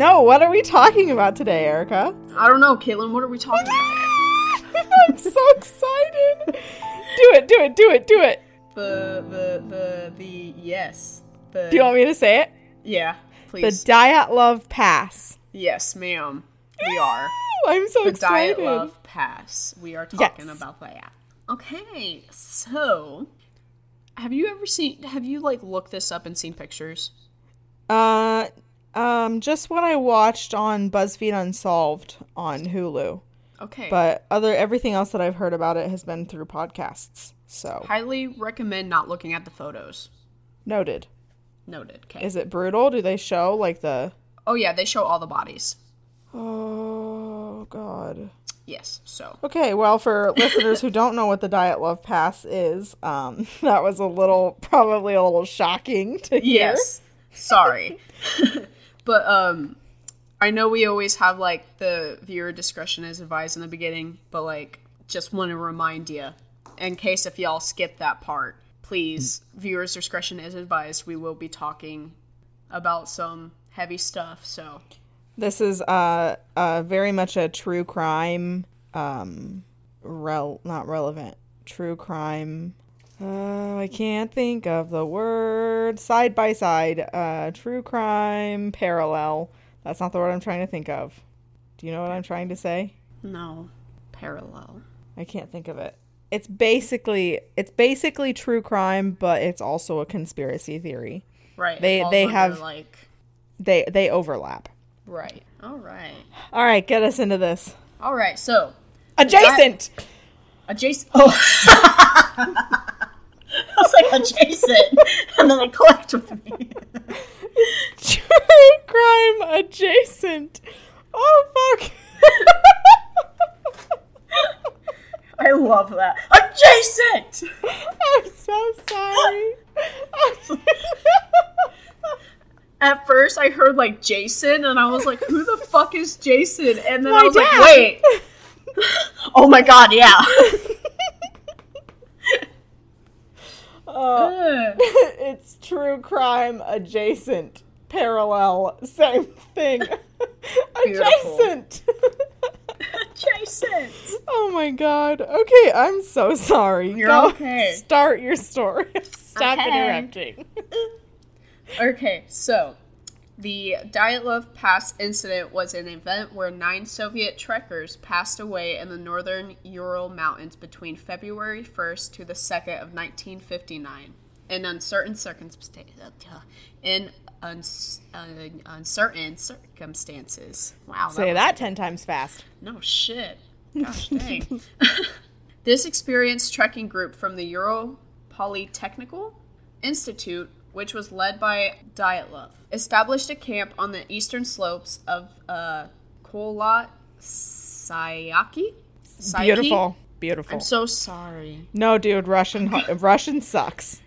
No, what are we talking about today, Erica? I don't know, Caitlin. What are we talking about? I'm so excited. Do it, do it, do it, do it. The the the the yes. The Do you want me to say it? yeah, please. The. Dyatlov Pass. yes, ma'am. We are I'm so excited. the excited. Dyatlov Pass. We are talking Yes. about that. Okay, so have you ever seen? Have you like looked this up and seen pictures? Uh, um, just what I watched on BuzzFeed Unsolved on Hulu, Okay, but other everything else that I've heard about it has been through podcasts. So highly recommend not looking at the photos. noted. Noted. Okay. Is it brutal? Do they show like the? oh yeah, they show all the bodies. Oh God. Yes. So Okay, well, for listeners who don't know what the Dyatlov Pass is, um, that was a little, probably a little shocking to hear. yes. Sorry, but um, I know we always have like the viewer discretion is advised in the beginning, but like just want to remind you, in case if y'all skip that part, please viewers discretion is advised. We will be talking about some heavy stuff. So This is uh, uh, very much a true crime, um, rel- not relevant, true crime. Uh, I can't think of the word. Side by side, uh, true crime parallel. That's not the word I'm trying to think of. Do you know what I'm trying to say? no parallel. I can't think of it. It's basically it's basically true crime, but it's also a conspiracy theory. Right. They- they have- like They they overlap. right. All right. All right, get us into this. All right. So Adjacent. adjacent. Oh. I was like adjacent, and then it clicked with me. True crime adjacent. Oh fuck. I love that. Adjacent. I'm so sorry. At first, I heard like Jason, and I was like, "Who the fuck is Jason?" And then My I was dad. like, "Wait." oh my god, yeah. Uh, it's true crime adjacent. Parallel. Same thing. Adjacent. Adjacent. Oh my god. Okay, I'm so sorry. You're Go okay. Start your story. Stop Okay. interrupting. Okay, so the Dyatlov Pass incident was an event where nine Soviet trekkers passed away in the northern Ural Mountains between February 1st to the 2nd of 1959 in uncertain circumstances. In uns- uh, uncertain circumstances. Wow. Say was- that ten times fast. no shit. Gosh dang. this experienced trekking group from the Ural Polytechnical Institute, which was led by Dyatlov, established a camp on the eastern slopes of uh, Kolat Sayaki. Sayaki? Beautiful. Beautiful. I'm so sorry. no, dude, Russian Russian sucks.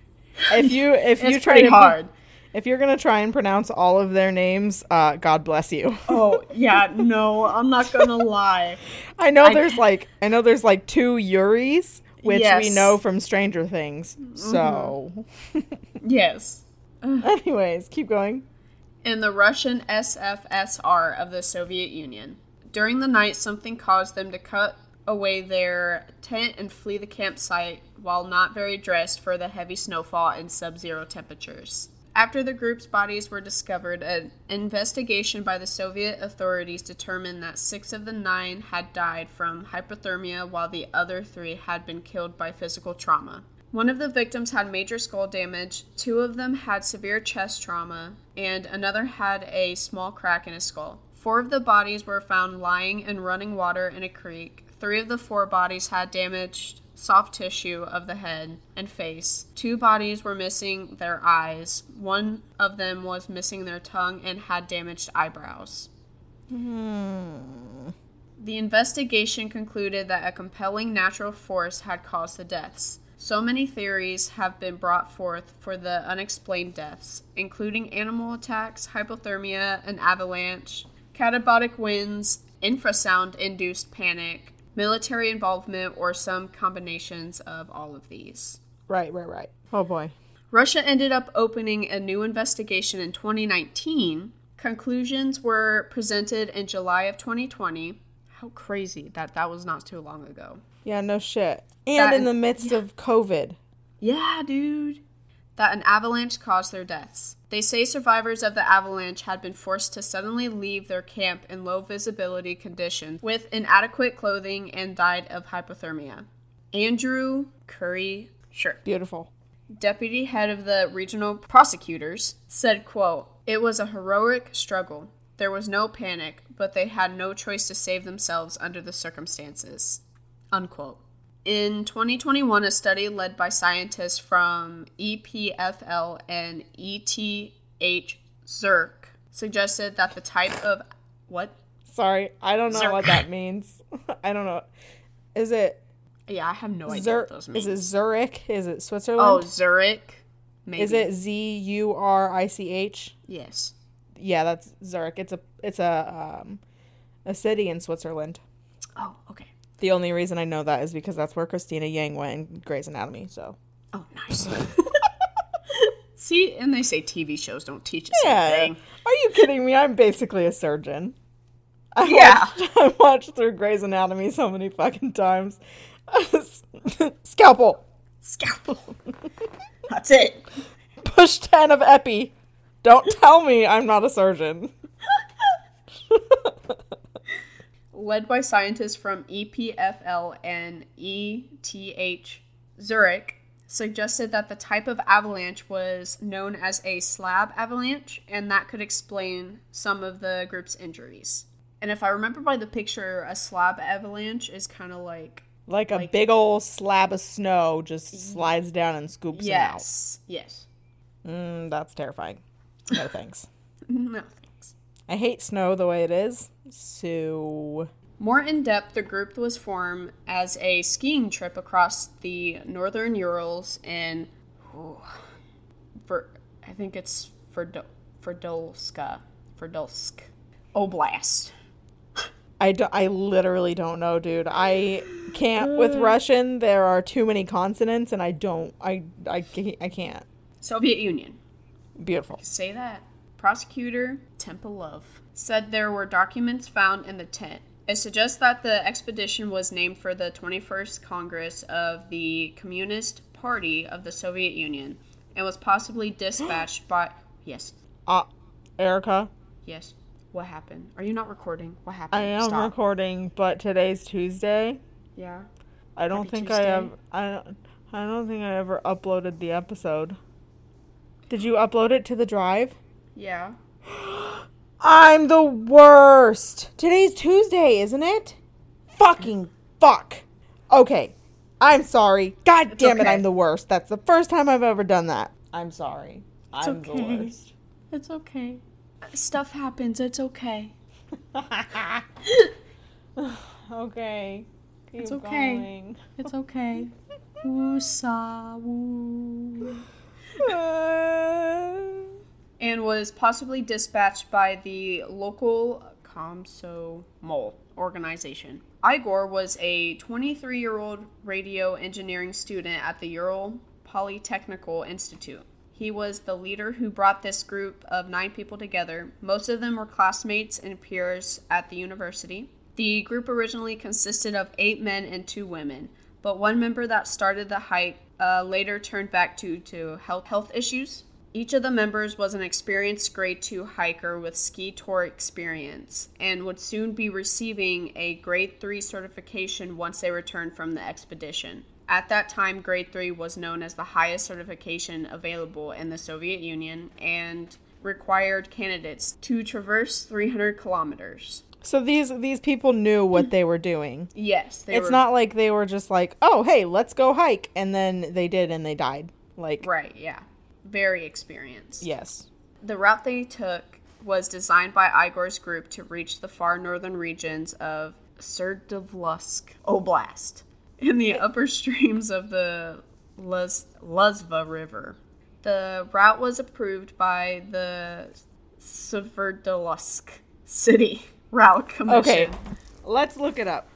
If you if you try to hard. if you're gonna try and pronounce all of their names, uh, God bless you. Oh yeah, no, I'm not gonna lie. I know I- there's like I know there's like two Yuris, which we Yes. Mm-hmm. know from Stranger Things. So, Yes. anyways, keep going. in the Russian SFSR of the Soviet Union. During the night, something caused them to cut away their tent and flee the campsite while not very dressed for the heavy snowfall and sub zero temperatures. After the group's bodies were discovered, an investigation by the Soviet authorities determined that six of the nine had died from hypothermia, while the other three had been killed by physical trauma. One of the victims had major skull damage, two of them had severe chest trauma, and another had a small crack in his skull. Four of the bodies were found lying in running water in a creek. Three of the four bodies had damaged soft tissue of the head and face. Two bodies were missing their eyes. One of them was missing their tongue and had damaged eyebrows. Hmm. The investigation concluded that a compelling natural force had caused the deaths. So many theories have been brought forth for the unexplained deaths, including animal attacks, hypothermia, an avalanche, katabatic winds, infrasound induced panic, military involvement, or some combinations of all of these. Right, right, right. Oh boy. Russia ended up opening a new investigation in 2019. Conclusions were presented in July of 2020. How crazy that that was not too long ago. Yeah, no shit. And That- in the midst of COVID. Yeah, dude. That an avalanche caused their deaths. They say survivors of the avalanche had been forced to suddenly leave their camp in low visibility conditions with inadequate clothing and died of hypothermia. Andrew Curry Sure. Beautiful. deputy head of the regional prosecutors said quote it was a heroic struggle there was no panic but they had no choice to save themselves under the circumstances unquote in 2021 a study led by scientists from epfl and eth zurich suggested that the type of what Sorry, I don't know Zurich. what that means. I don't know. Is it yeah i have no idea Zur- what those mean Is it Zurich? Is it Switzerland? oh zurich maybe is it Z U R I C H? yes Yeah, that's Zurich. It's a it's a um a city in Switzerland. oh okay The only reason I know that is because that's where Cristina Yang went in Grey's Anatomy. So Oh, nice. See, and they say TV shows don't teach us yeah, anything. are you kidding me? I'm basically a surgeon. I Yeah. watched, I watched through Grey's Anatomy so many fucking times. Scalpel. Scalpel. That's it. Push ten of epi. Don't tell me I'm not a surgeon. Led by scientists from EPFL and ETH Zurich, suggested that the type of avalanche was known as a slab avalanche, and that could explain some of the group's injuries. And if I remember by the picture, a slab avalanche is kind of like Like a big old slab of snow just slides down and scoops yes, him out. Yes. Yes. Mm, that's terrifying. No thanks. No thanks. I hate snow the way it is. So More in depth, the group was formed as a skiing trip across the northern Urals in, ooh, for I think it's Ferdo, Ferdolska, Ferdolsk oh, Oblast. I, do, I literally don't know, dude. I can't with uh. Russian. There are too many consonants, and I don't. I I can't. I can't. Soviet Union. Beautiful. Say that. Prosecutor Tempelov said there were documents found in the tent. It suggests that the expedition was named for the 21st Congress of the Communist Party of the Soviet Union and was possibly dispatched by. Yes, Uh, Erica, yes. What happened? Are you not recording? What happened? I am Stop. recording, but today's Tuesday. Yeah. I don't Happy think I have. I don't. I don't think I ever uploaded the episode. Did you upload it to the drive? Yeah. I'm the worst. Today's Tuesday, isn't it? Fucking fuck. Okay. I'm sorry. God damn it, okay. I'm the worst. That's the first time I've ever done that. I'm sorry. I'm the worst. It's okay. Stuff happens. It's okay. Okay. Keep It's okay. going. It's okay. Woo sa woo. And was possibly dispatched by the local Komsomol organization. Igor was a 23 year old radio engineering student at the Ural Polytechnical Institute. He was the leader who brought this group of nine people together. Most of them were classmates and peers at the university. The group originally consisted of eight men and two women, but one member that started the hike uh, later turned back due to health, health issues. Each of the members was an experienced grade 2 hiker with ski tour experience and would soon be receiving a grade 3 certification once they returned from the expedition. At that time, grade 3 was known as the highest certification available in the Soviet Union and required candidates to traverse 300 kilometers. So these these people knew what they were doing. Yes, they it's were, not like they were just like, "Oh, hey, let's go hike," and then they did and they died. Like, right. Yeah, very experienced. yes. The route they took was designed by Igor's group to reach the far northern regions of Sverdlovsk Oblast in the upper streams of the Luz- Luzva River. The route was approved by the Sverdlovsk City Route Commission. Okay. Let's look it up.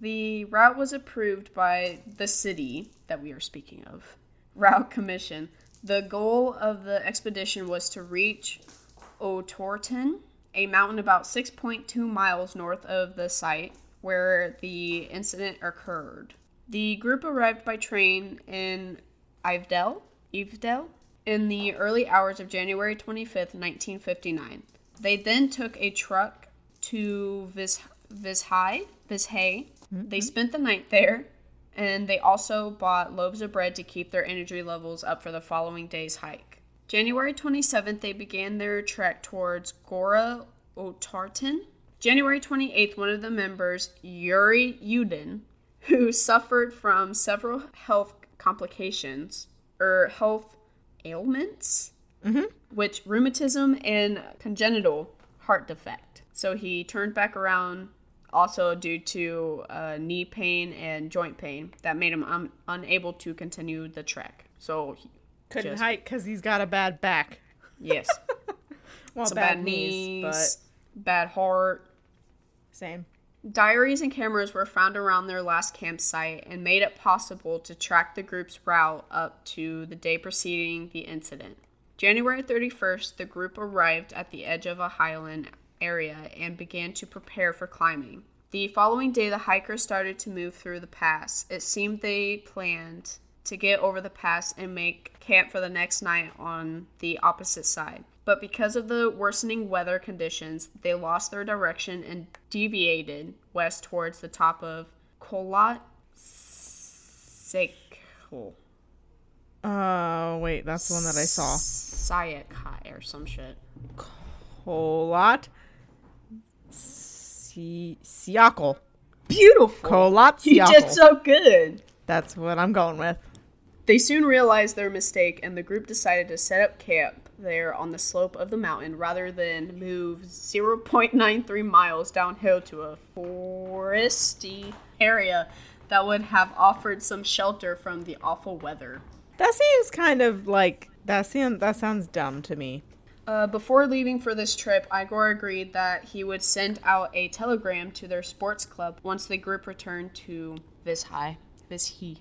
The route was approved by the city that we are speaking of, Route Commission. The goal of the expedition was to reach Otorten, a mountain about 6.2 miles north of the site where the incident occurred. The group arrived by train in Ivdel, Ivdel in the early hours of January 25th, 1959. They then took a truck to Vis- Vishai, Vishai. They mm-hmm. spent the night there, and they also bought loaves of bread to keep their energy levels up for the following day's hike. January 27th, they began their trek towards Gora Otartan. January 28th, one of the members, Yuri Yudin, who suffered from several health complications or health ailments, mm-hmm. which rheumatism and congenital heart defect. So he turned back around also due to uh, knee pain and joint pain that made him un- unable to continue the trek. So, he, Couldn't Just- hike because he's got a bad back. yes, Well, some bad, bad knees, knees, bad heart, same. Diaries and cameras were found around their last campsite and made it possible to track the group's route up to the day preceding the incident. January 31st, the group arrived at the edge of a highland area and began to prepare for climbing. The following day, the hikers started to move through the pass. It seemed they planned to get over the pass and make camp for the next night on the opposite side. But because of the worsening weather conditions, they lost their direction and deviated west towards the top of Kolat Sekhl. Oh, wait, that's the one that I saw. Sayakai or some shit. Kolat Si- Siakal. Beautiful. Kolat you Siakal. did so good. That's what I'm going with. They soon realized their mistake, and the group decided to set up camp there on the slope of the mountain rather than move 0.93 miles downhill to a foresty area that would have offered some shelter from the awful weather. That seems kind of like that. Seems that sounds dumb to me. Uh, before leaving for this trip, Igor agreed that he would send out a telegram to their sports club once the group returned to Vishai. Vishai.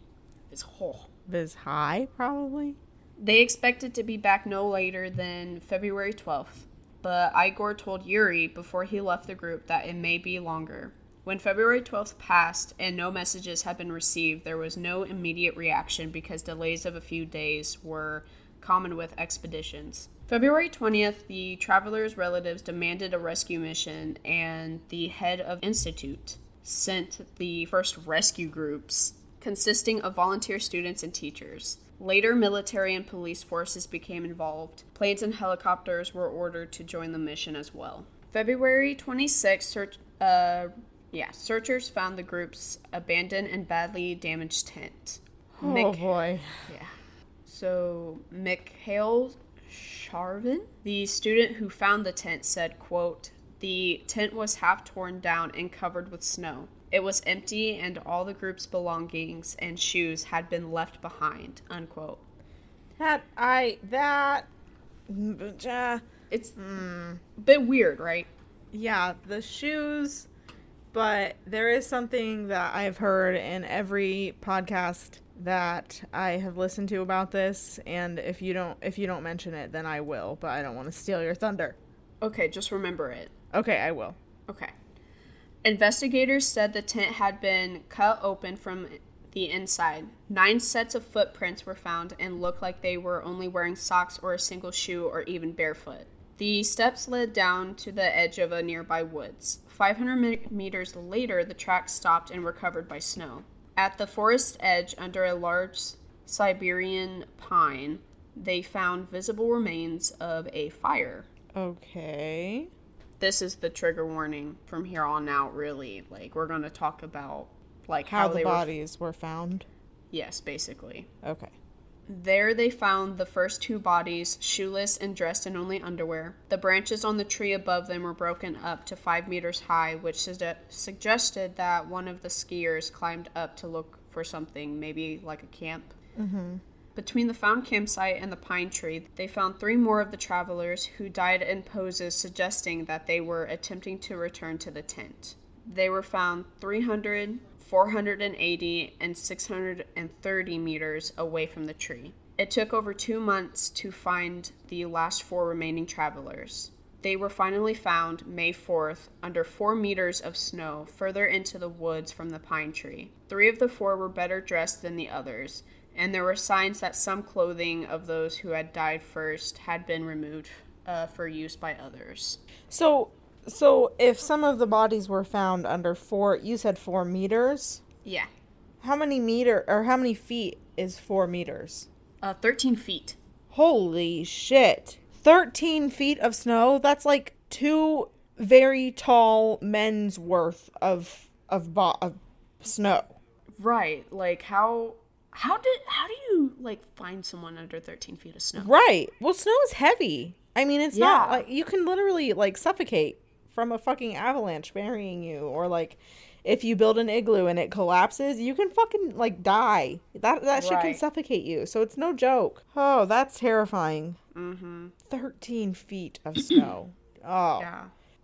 Vishai. Viz high, probably. They expected to be back no later than February 12th, but Igor told Yuri before he left the group that it may be longer. When February 12th passed and no messages had been received, there was no immediate reaction because delays of a few days were common with expeditions. February 20th, the travelers' relatives demanded a rescue mission, and the head of Institute sent the first rescue groups consisting of volunteer students and teachers. Later, military and police forces became involved. Planes and helicopters were ordered to join the mission as well. February 26th, search, uh, yeah, searchers found the group's abandoned and badly damaged tent. Oh Mick- boy. yeah. So Mikhail Sharvin, the student who found the tent, said, quote, The tent was half torn down and covered with snow. It was empty and all the group's belongings and shoes had been left behind. Unquote. That I that. mm, uh, It's a bit weird, right? yeah, the shoes. But there is something that I've heard in every podcast that I have listened to about this, and if you don't if you don't mention it, then I will. But I don't want to steal your thunder. Okay, just remember it. Okay, I will. Okay. Investigators said the tent had been cut open from the inside. Nine sets of footprints were found and looked like they were only wearing socks or a single shoe or even barefoot. The steps led down to the edge of a nearby woods. 500 meters later, the tracks stopped and were covered by snow. At the forest edge, under a large Siberian pine, they found visible remains of a fire. Okay. This is the trigger warning from here on out. Really, like we're gonna talk about like How, how, the they were. bodies were found. yes, basically. Okay. There they found the first two bodies, shoeless and dressed in only underwear. The branches on the tree above them were broken up to five meters high, which sugge- suggested that one of the skiers climbed up to look for something, maybe like a camp. Mm-hmm. Between the found campsite and the pine tree, they found three more of the travelers who died in poses suggesting that they were attempting to return to the tent. They were found 300, 480, and 630 meters away from the tree. It took over two months to find the last four remaining travelers. They were finally found May 4th under four meters of snow further into the woods from the pine tree. Three of the four were better dressed than the others, and there were signs that some clothing of those who had died first had been removed uh, for use by others. So, so if some of the bodies were found under four, you said four meters. Yeah. How many meter or how many feet is four meters? Uh, 13 feet. Holy shit! Thirteen feet of snow. That's like two very tall men's worth of of bo- of snow. Right. Like, how. How did how do you like find someone under 13 feet of snow? Right. Well, snow is heavy. I mean, it's not like you can literally like suffocate from a fucking avalanche burying you, or like if you build an igloo and it collapses, you can fucking like die. That that shit can suffocate you. So it's no joke. Oh, that's terrifying. Mm-hmm. Thirteen feet of snow. Oh. Yeah.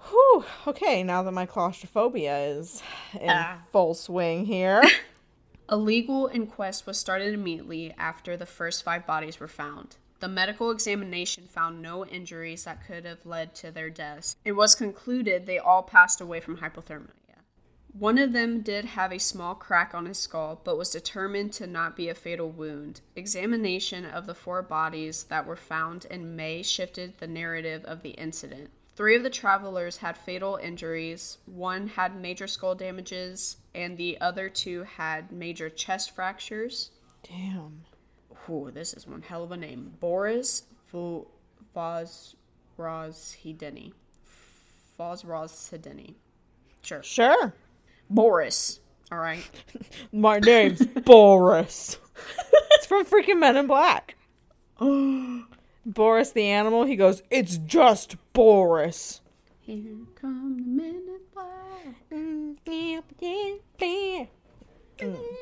Whew. Okay, now that my claustrophobia is in Ah. full swing here. A legal inquest was started immediately after the first five bodies were found. The medical examination found no injuries that could have led to their deaths. It was concluded they all passed away from hypothermia. One of them did have a small crack on his skull, but was determined to not be a fatal wound. Examination of the four bodies that were found in May shifted the narrative of the incident. Three of the travelers had fatal injuries. One had major skull damages, and the other two had major chest fractures. Damn. Ooh, this is one hell of a name. Boris Vo- Vozrozhediny. Vozrozhediny. Sure. Sure. Boris. All right. My name's Boris. it's from freaking Men in Black. Boris the animal, he goes, It's just Boris. Here come the men in black. Men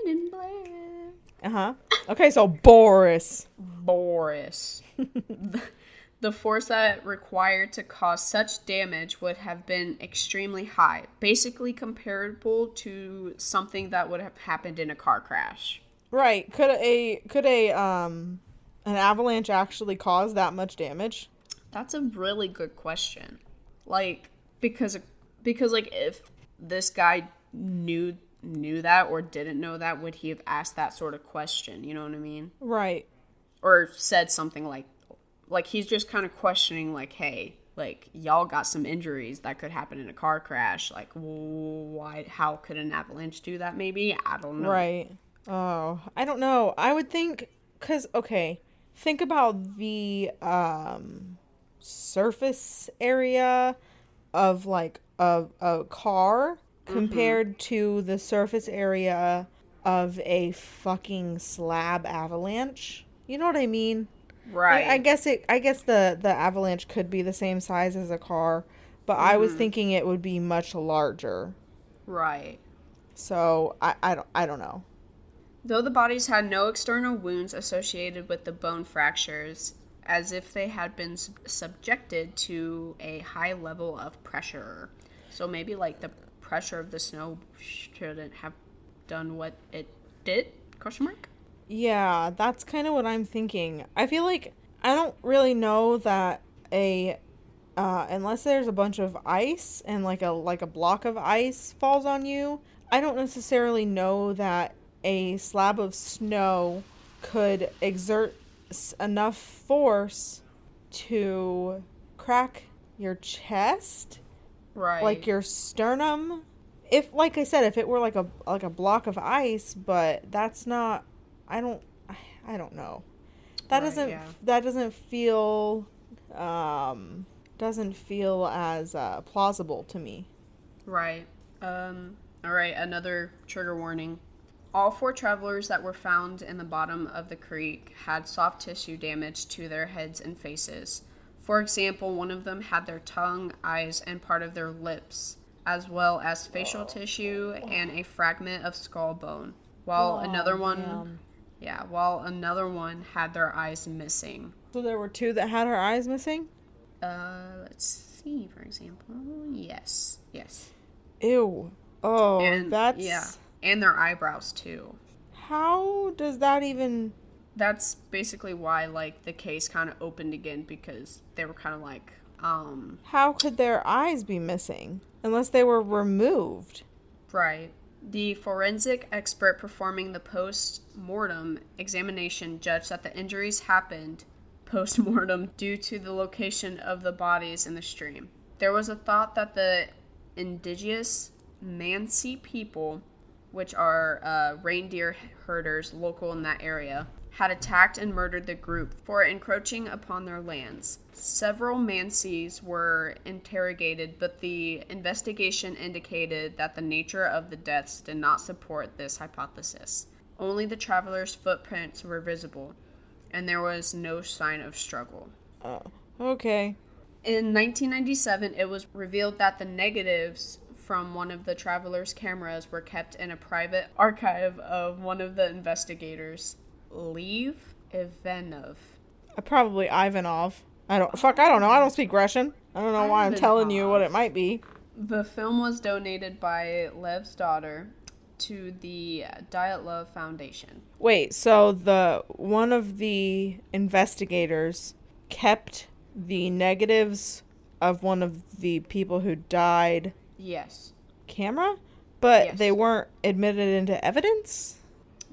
in black. Uh huh. Okay, so Boris. Boris. the force that required to cause such damage would have been extremely high, basically comparable to something that would have happened in a car crash. Right. Could a could a um an avalanche actually cause that much damage? That's a really good question. Like because because like if this guy knew knew that or didn't know that, would he have asked that sort of question? You know what I mean? Right. Or said something like like he's just kind of questioning like, "Hey, like y'all got some injuries that could happen in a car crash. Like why how could an avalanche do that maybe? I don't know." Right. Oh, I don't know. I would think cuz okay, think about the um surface area of like a a car compared mm-hmm. to the surface area of a fucking slab avalanche. You know what I mean? Right. I, I guess it. I guess the the avalanche could be the same size as a car, but I was mm-hmm. thinking it would be much larger. right. So I I don't I don't know. Though the bodies had no external wounds associated with the bone fractures, as if they had been sub- subjected to a high level of pressure. So maybe like the pressure of the snow shouldn't have done what it did? Question mark. Yeah, that's kind of what I'm thinking. I feel like I don't really know that a uh, unless there's a bunch of ice and like a like a block of ice falls on you. I don't necessarily know that a slab of snow could exert enough force to crack your chest Right. like your sternum if like i said if it were like a like a block of ice but that's not i don't i don't know that Right, doesn't yeah. that doesn't feel um doesn't feel as uh, plausible to me. Right. Um, all right, another trigger warning. All four travelers that were found in the bottom of the creek had soft tissue damage to their heads and faces. For example, one of them had their tongue, eyes, and part of their lips, as well as facial tissue and a fragment of skull bone. While another one, man. yeah, while another one had their eyes missing. So there were two that had her eyes missing? Uh, let's see, for example. Yes, yes. Ew. Oh, and that's. yeah, and their eyebrows too. How does that even. That's basically why like the case kind of opened again because they were kind of like, um, How could their eyes be missing? Unless they were removed. right. The forensic expert performing the post mortem examination judged that the injuries happened post mortem due to the location of the bodies in the stream. There was a thought that the indigenous Mansi people, which are uh, reindeer herders local in that area, had attacked and murdered the group for encroaching upon their lands. Several Mansis were interrogated, but the investigation indicated that the nature of the deaths did not support this hypothesis. Only the travelers' footprints were visible, and there was no sign of struggle. Oh, okay. In 1997, it was revealed that the negatives from one of the travelers' cameras were kept in a private archive of one of the investigators, Lev Ivanov. Uh, Probably Ivanov. I don't. Fuck, I don't know. I don't speak Russian. I don't know why I'm telling you what it might be. The film was donated by Lev's daughter to the Dyatlov Foundation. Wait, so the one of the investigators kept the negatives of one of the people who died Yes. camera, but Yes. they weren't admitted into evidence?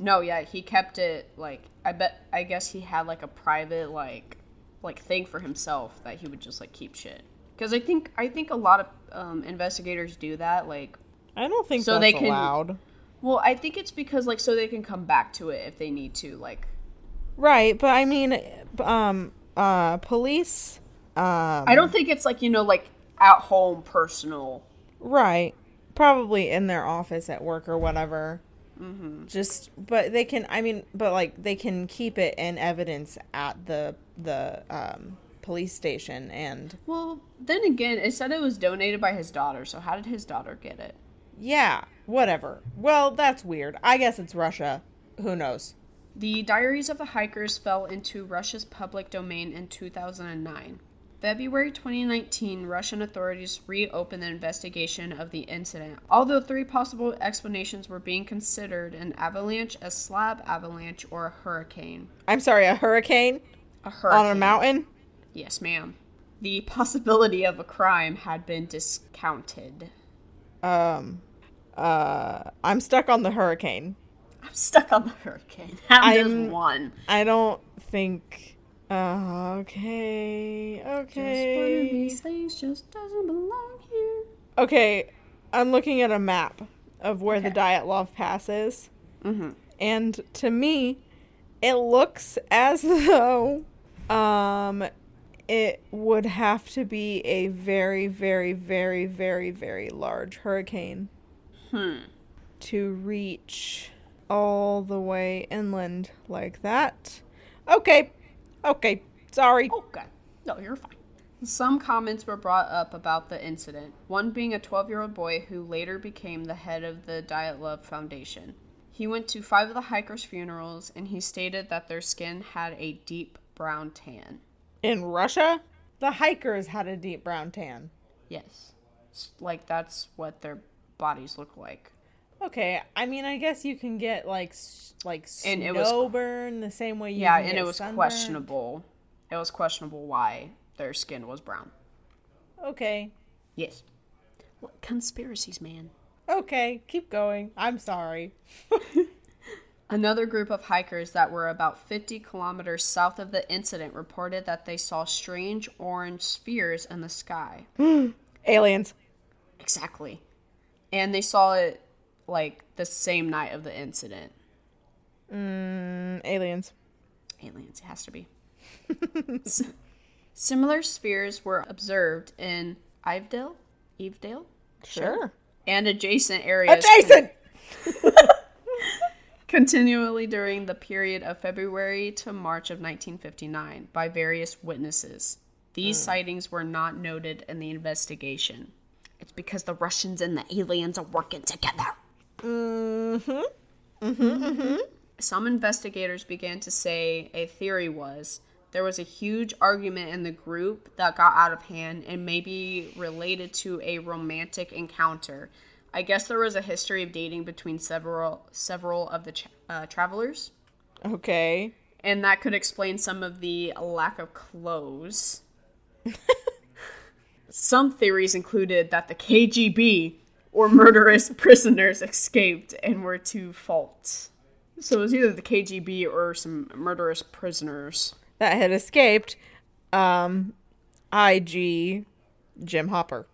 No, yeah, he kept it like I bet I guess he had like a private like like thing for himself that he would just like keep shit. Cuz I think I think a lot of um, investigators do that like I don't think So they can- allowed. well, I think it's because like so they can come back to it if they need to like Right, but I mean um uh police um I don't think it's like, you know, like at home personal. Right. Probably in their office at work or whatever. Mm-hmm. Just, but they can. I mean, but like they can keep it in evidence at the the um, police station, and Well, then again, it said it was donated by his daughter, so how did his daughter get it? yeah, whatever. Well, that's weird. I guess it's Russia. Who knows? The diaries of the hikers fell into Russia's public domain in 2009. February 2019, Russian authorities reopened the investigation of the incident. Although three possible explanations were being considered an avalanche, a slab avalanche, or a hurricane. I'm sorry, a hurricane A hurricane. on a mountain. Yes, ma'am. The possibility of a crime had been discounted. Um, uh, I'm stuck on the hurricane. I'm stuck on the hurricane. How does one? I don't think. Uh, okay, Just one of okay. these things just doesn't belong here. Okay, I'm looking at a map of where the Okay. Dyatlov Pass is. Mm-hmm. And to me, it looks as though um it would have to be a very, very, very, very, very large hurricane Hmm. to reach all the way inland like that. Okay. Okay. Sorry. Okay. No, you're fine. Some comments were brought up about the incident, one being a 12 year old boy who later became the head of the Dyatlov Foundation. He went to five of the hikers' funerals and he stated that their skin had a deep brown tan. In Russia, the hikers had a deep brown tan. Yes. Like, that's what their bodies look like. Okay, I mean, I guess you can get like like And it was- snowburn the same way you Yeah, and it was sunburn. questionable. It was questionable why their skin was brown. Okay, Yes. What conspiracies, man? okay, keep going. I'm sorry. Another group of hikers that were about 50 kilometers south of the incident reported that they saw strange orange spheres in the sky. Aliens. Exactly. And they saw it like the same night of the incident. Mm, aliens. Aliens, it has to be. S- Similar spheres were observed in Ivedale, Evedale, Sure. and adjacent areas. Adjacent. continually during the period of February to March of 1959 by various witnesses. These sightings were not noted in the investigation. It's because the Russians and the aliens are working together. Mm-hmm. Some investigators began to say a theory was there was a huge argument in the group that got out of hand and maybe related to a romantic encounter. I guess there was a history of dating between several several of the ch- uh, travelers. Okay. and that could explain some of the lack of clothes. some theories included that the KGB or murderous prisoners escaped and were to fault. So it was either the KGB or some murderous prisoners. That had escaped. Um, IG Jim Hopper.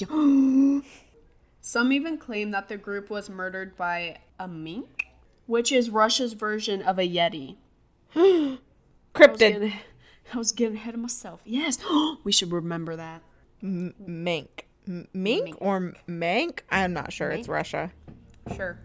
Some even claim that the group was murdered by a mink, which is Russia's version of a yeti. I was Cryptid. getting, I was getting ahead of myself. Yes, we should remember that. Mink. M- Mink or Mank? I'm not sure. It's Russia. Sure.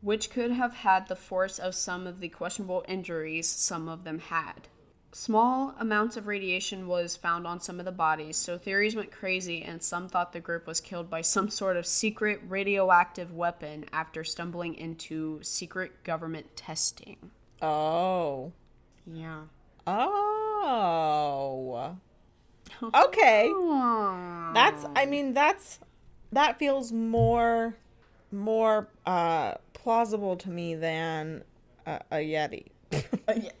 Which could have had the force of some of the questionable injuries some of them had. Small amounts of radiation was found on some of the bodies, so theories went crazy, and some thought the group was killed by some sort of secret radioactive weapon after stumbling into secret government testing. Oh. Yeah. Oh. Okay. That's I mean that's that feels more more uh plausible to me than a, a yeti.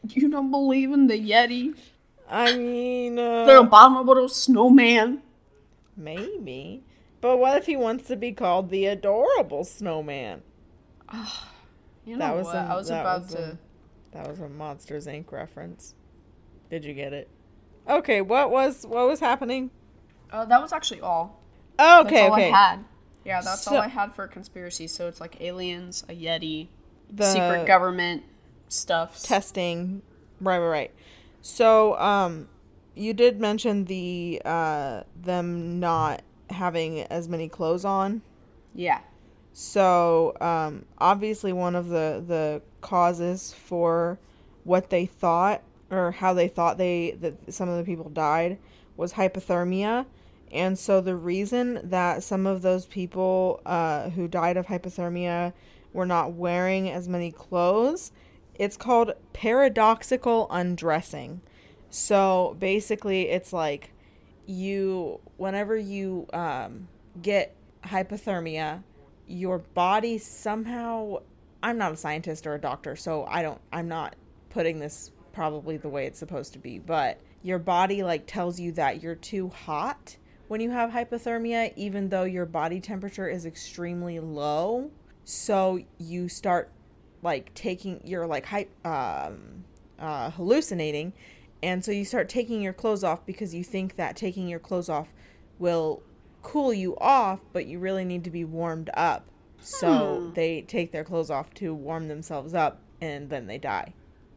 You don't believe in the Yeti? I mean uh, The abominable snowman? maybe. But what if he wants to be called the adorable snowman? You know That was what? some- I was about was to. some- That was a Monsters Inc. reference. Did you get it? Okay, what was what was happening? Uh, that was actually all. Oh, That's okay, all okay. I had. Yeah, that's So- all I had for conspiracy. So it's like aliens, a Yeti, The secret government stuff. testing. Right, right, right. So, um, you did mention the uh them not having as many clothes on. yeah. So, um, obviously, one of the the causes for what they thought or how they thought they that some of the people died was hypothermia, and so the reason that some of those people uh, who died of hypothermia were not wearing as many clothes, it's called paradoxical undressing. So basically, it's like you whenever you um, get hypothermia your body somehow i'm not a scientist or a doctor so i don't i'm not putting this probably the way it's supposed to be but your body like tells you that you're too hot when you have hypothermia even though your body temperature is extremely low. So you start like taking you're like hype um uh hallucinating and so you start taking your clothes off because you think that taking your clothes off will cool you off, but you really need to be warmed up. So they take their clothes off to warm themselves up and then they die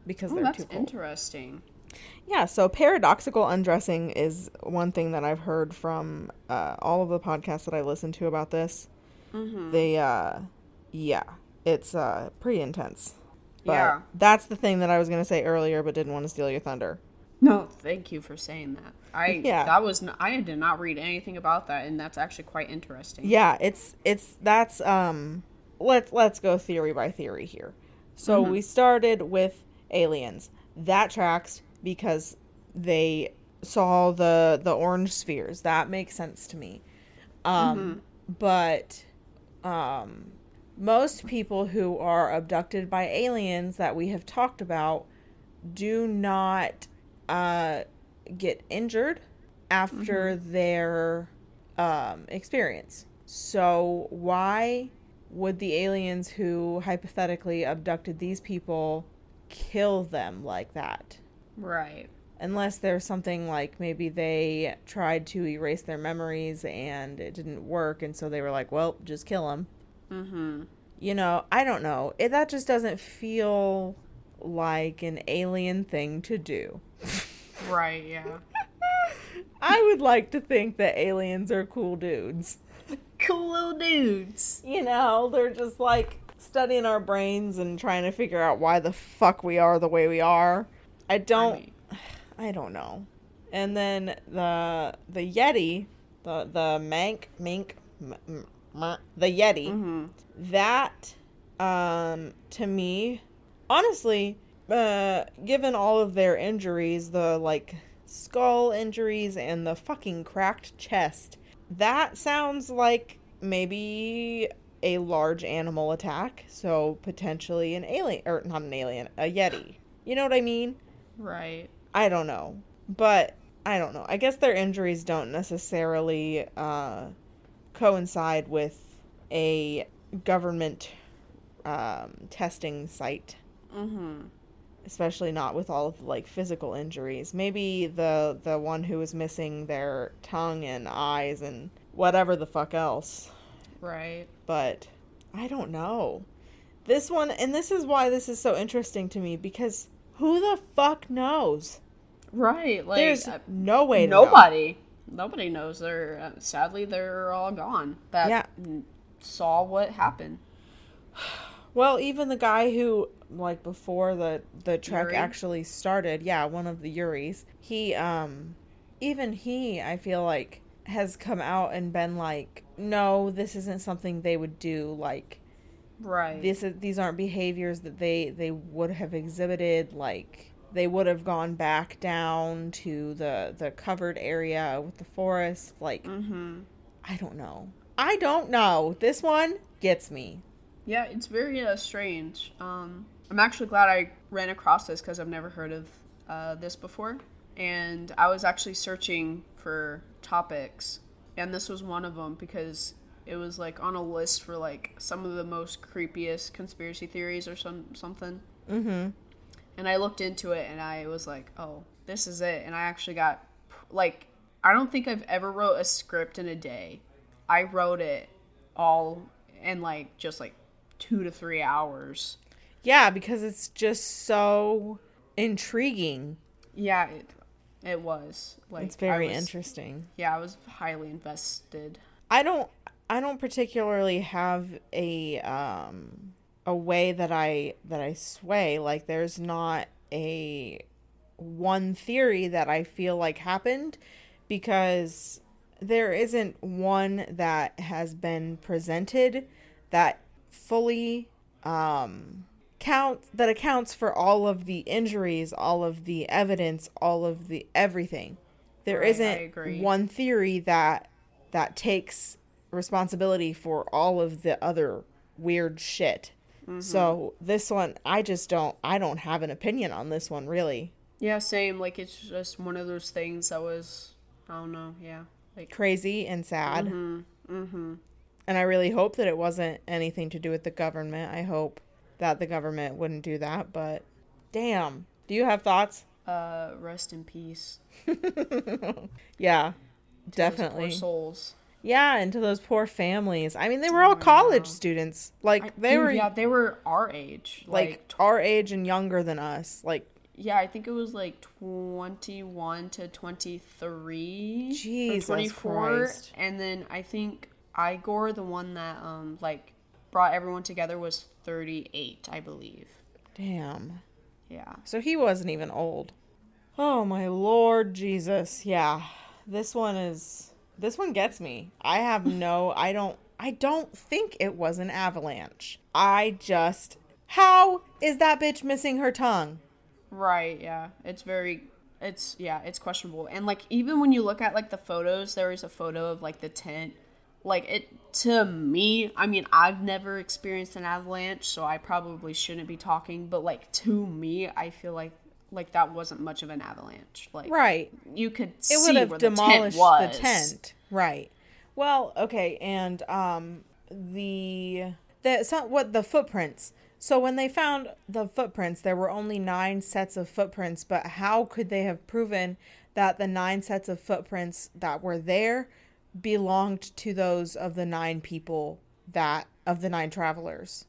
because Oh, they're that's too cold. interesting. Yeah, so paradoxical undressing is one thing that I've heard from uh, all of the podcasts that I listen to about this. Mm-hmm. They, uh, yeah, it's uh, pretty intense. But Yeah. that's the thing that I was going to say earlier, but didn't want to steal your thunder. No, thank you for saying that. I Yeah. that was n- I did not read anything about that, and that's actually quite interesting. Yeah, it's it's that's um let's let's go theory by theory here. So we started with aliens. That tracks because they saw the the orange spheres. That makes sense to me. Um but um most people who are abducted by aliens that we have talked about do not uh get injured after their um, experience. So, why would the aliens who hypothetically abducted these people kill them like that? Right. Unless there's something like maybe they tried to erase their memories and it didn't work, and so they were like, well, just kill them. Mm-hmm. You know, I don't know. It, that just doesn't feel like an alien thing to do. Right. Yeah. I would like to think that aliens are cool dudes. Cool little dudes. You know, they're just like studying our brains and trying to figure out why the fuck we are the way we are. I don't I mean, I don't know. And then the the Yeti, the the mank mink m- m- m- the Yeti, mm-hmm. that um to me honestly uh given all of their injuries, the like skull injuries and the fucking cracked chest, that sounds like maybe a large animal attack, so potentially an alien or not an alien, a Yeti. You know what I mean? Right. I don't know. But I don't know. I guess their injuries don't necessarily uh, coincide with a government um, testing site, Mm-hmm. especially not with all of the like physical injuries. Maybe the the one who was missing their tongue and eyes and whatever the fuck else. Right. But I don't know. This one, and this is why this is so interesting to me because who the fuck knows? Right. Like There's uh, no way to know. nobody. Nobody knows. They're uh, sadly they're all gone. That Yeah. n- saw what happened. Well, even the guy who, like, before the the trek Yuri? actually started, yeah, one of the Yuris, he, um, even he, I feel like, has come out and been like, no, this isn't something they would do. Like, Right. this is these aren't behaviors that they they would have exhibited. Like, they would have gone back down to the the covered area with the forest. Like, mm-hmm. I don't know. I don't know. This one gets me. Yeah, it's very uh, strange. Um, I'm actually glad I ran across this because I've never heard of uh, this before. And I was actually searching for topics, and this was one of them because it was like on a list for like some of the most creepiest conspiracy theories or some something. Mm-hmm. And I looked into it, and I was like, "Oh, this is it." And I actually got like I don't think I've ever wrote a script in a day. I wrote it all in like just like two to three hours. Yeah, because it's just so intriguing. Yeah, it it was like it's very was- interesting. Yeah, I was highly invested. I don't I don't particularly have a um a way that I that I sway like there's not a one theory that I feel like happened because there isn't one that has been presented that fully um count that accounts for all of the injuries, all of the evidence, all of the everything. There Right, not one theory that that takes responsibility for all of the other weird shit. Mm-hmm. So this one I just don't I don't have an opinion on this one really. Yeah, same. Like it's just one of those things that was I don't know. Yeah, like Crazy and sad. mm-hmm, mm-hmm. And I really hope that it wasn't anything to do with the government. I hope that the government wouldn't do that, but damn. Do you have thoughts? Uh, rest in peace. yeah. Those Definitely. poor souls. Yeah, and to those poor families. I mean, they were all college students. Like I- they dude, were yeah, they were our age. like, Like, tw- our age and younger than us. Like yeah, I think it was like twenty one to twenty three. Jesus twenty four, Christ. and then I think Igor, the one that um like brought everyone together, was thirty eight, I believe. damn. Yeah. So he wasn't even old. Oh my lord Jesus. Yeah. This one is this one gets me. I have no I don't I don't think it was an avalanche. I just How is that bitch missing her tongue? Right, yeah. It's very it's yeah, it's questionable. And like even when you look at like the photos, there is a photo of like the tent. Like it to me, I mean, I've never experienced an avalanche, so I probably shouldn't be talking, but like to me, I feel like like that wasn't much of an avalanche. Like Right. you could It see would have where the demolished tent the tent. Right. Well, okay, and um the the some what the footprints. So when they found the footprints, there were only 9 sets of footprints, but how could they have proven that the 9 sets of footprints that were there belonged to those of the 9 people that of the 9 travelers?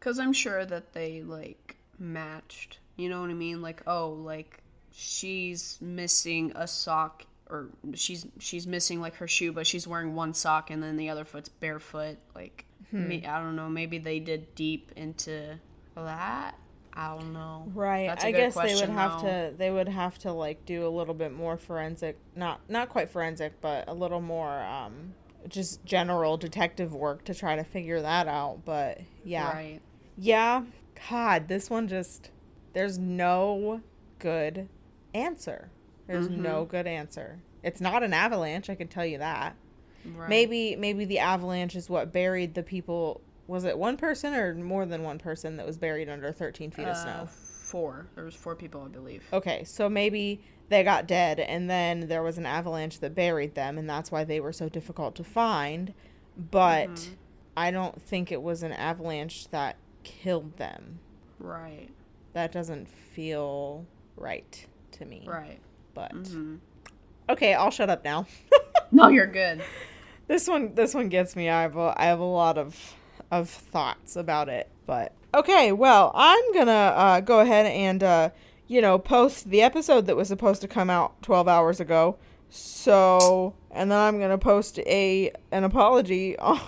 Cuz I'm sure that they like matched. You know what I mean? Like, oh, like she's missing a sock or she's she's missing like her shoe, but she's wearing one sock and then the other foot's barefoot. Like Hmm. me, I don't know. Maybe they did deep into that. I don't know. Right. I guess they would question, have though. to they would have to like do a little bit more forensic not not quite forensic, but a little more um just general detective work to try to figure that out. But yeah. Right. Yeah. God, this one just there's no good answer. There's Mm-hmm. no good answer. It's not an avalanche, I can tell you that. Right. Maybe maybe the avalanche is what buried the people was it one person or more than one person that was buried under 13 feet of Uh, snow? four. There was four people, I believe. Okay, so maybe they got dead and then there was an avalanche that buried them and that's why they were so difficult to find. But Mm-hmm. I don't think it was an avalanche that killed them. Right. That doesn't feel right to me. Right. But hmm okay, I'll shut up now. No, you're good. this one this one gets me. I have a, I have a lot of of thoughts about it. But okay, well, I'm gonna uh, go ahead and uh, you know post the episode that was supposed to come out 12 hours ago. So, and then I'm gonna post a an apology on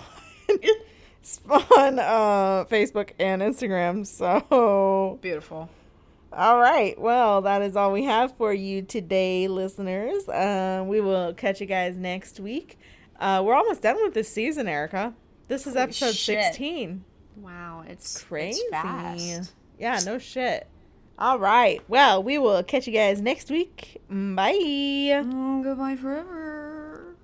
on uh, Facebook and Instagram. So Beautiful. all right. Well, that is all we have for you today, listeners. Uh, we will catch you guys next week. Uh, we're almost done with this season, Erica. This is Holy episode shit. 16. Wow, it's Crazy. It's fast. Yeah, no shit. All right. Well, we will catch you guys next week. Bye. Mm, goodbye forever.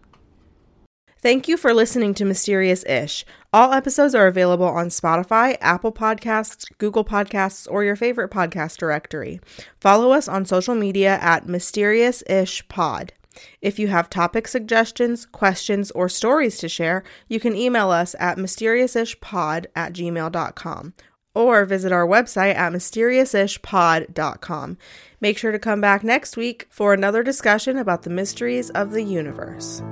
Thank you for listening to Mysterious Ish. All episodes are available on Spotify, Apple Podcasts, Google Podcasts, or your favorite podcast directory. Follow us on social media at Mysterious Ish Pod. If you have topic suggestions, questions, or stories to share, you can email us at mysteriousishpod at gmail.com or visit our website at mysteriousishpod.com. Make sure to come back next week for another discussion about the mysteries of the universe.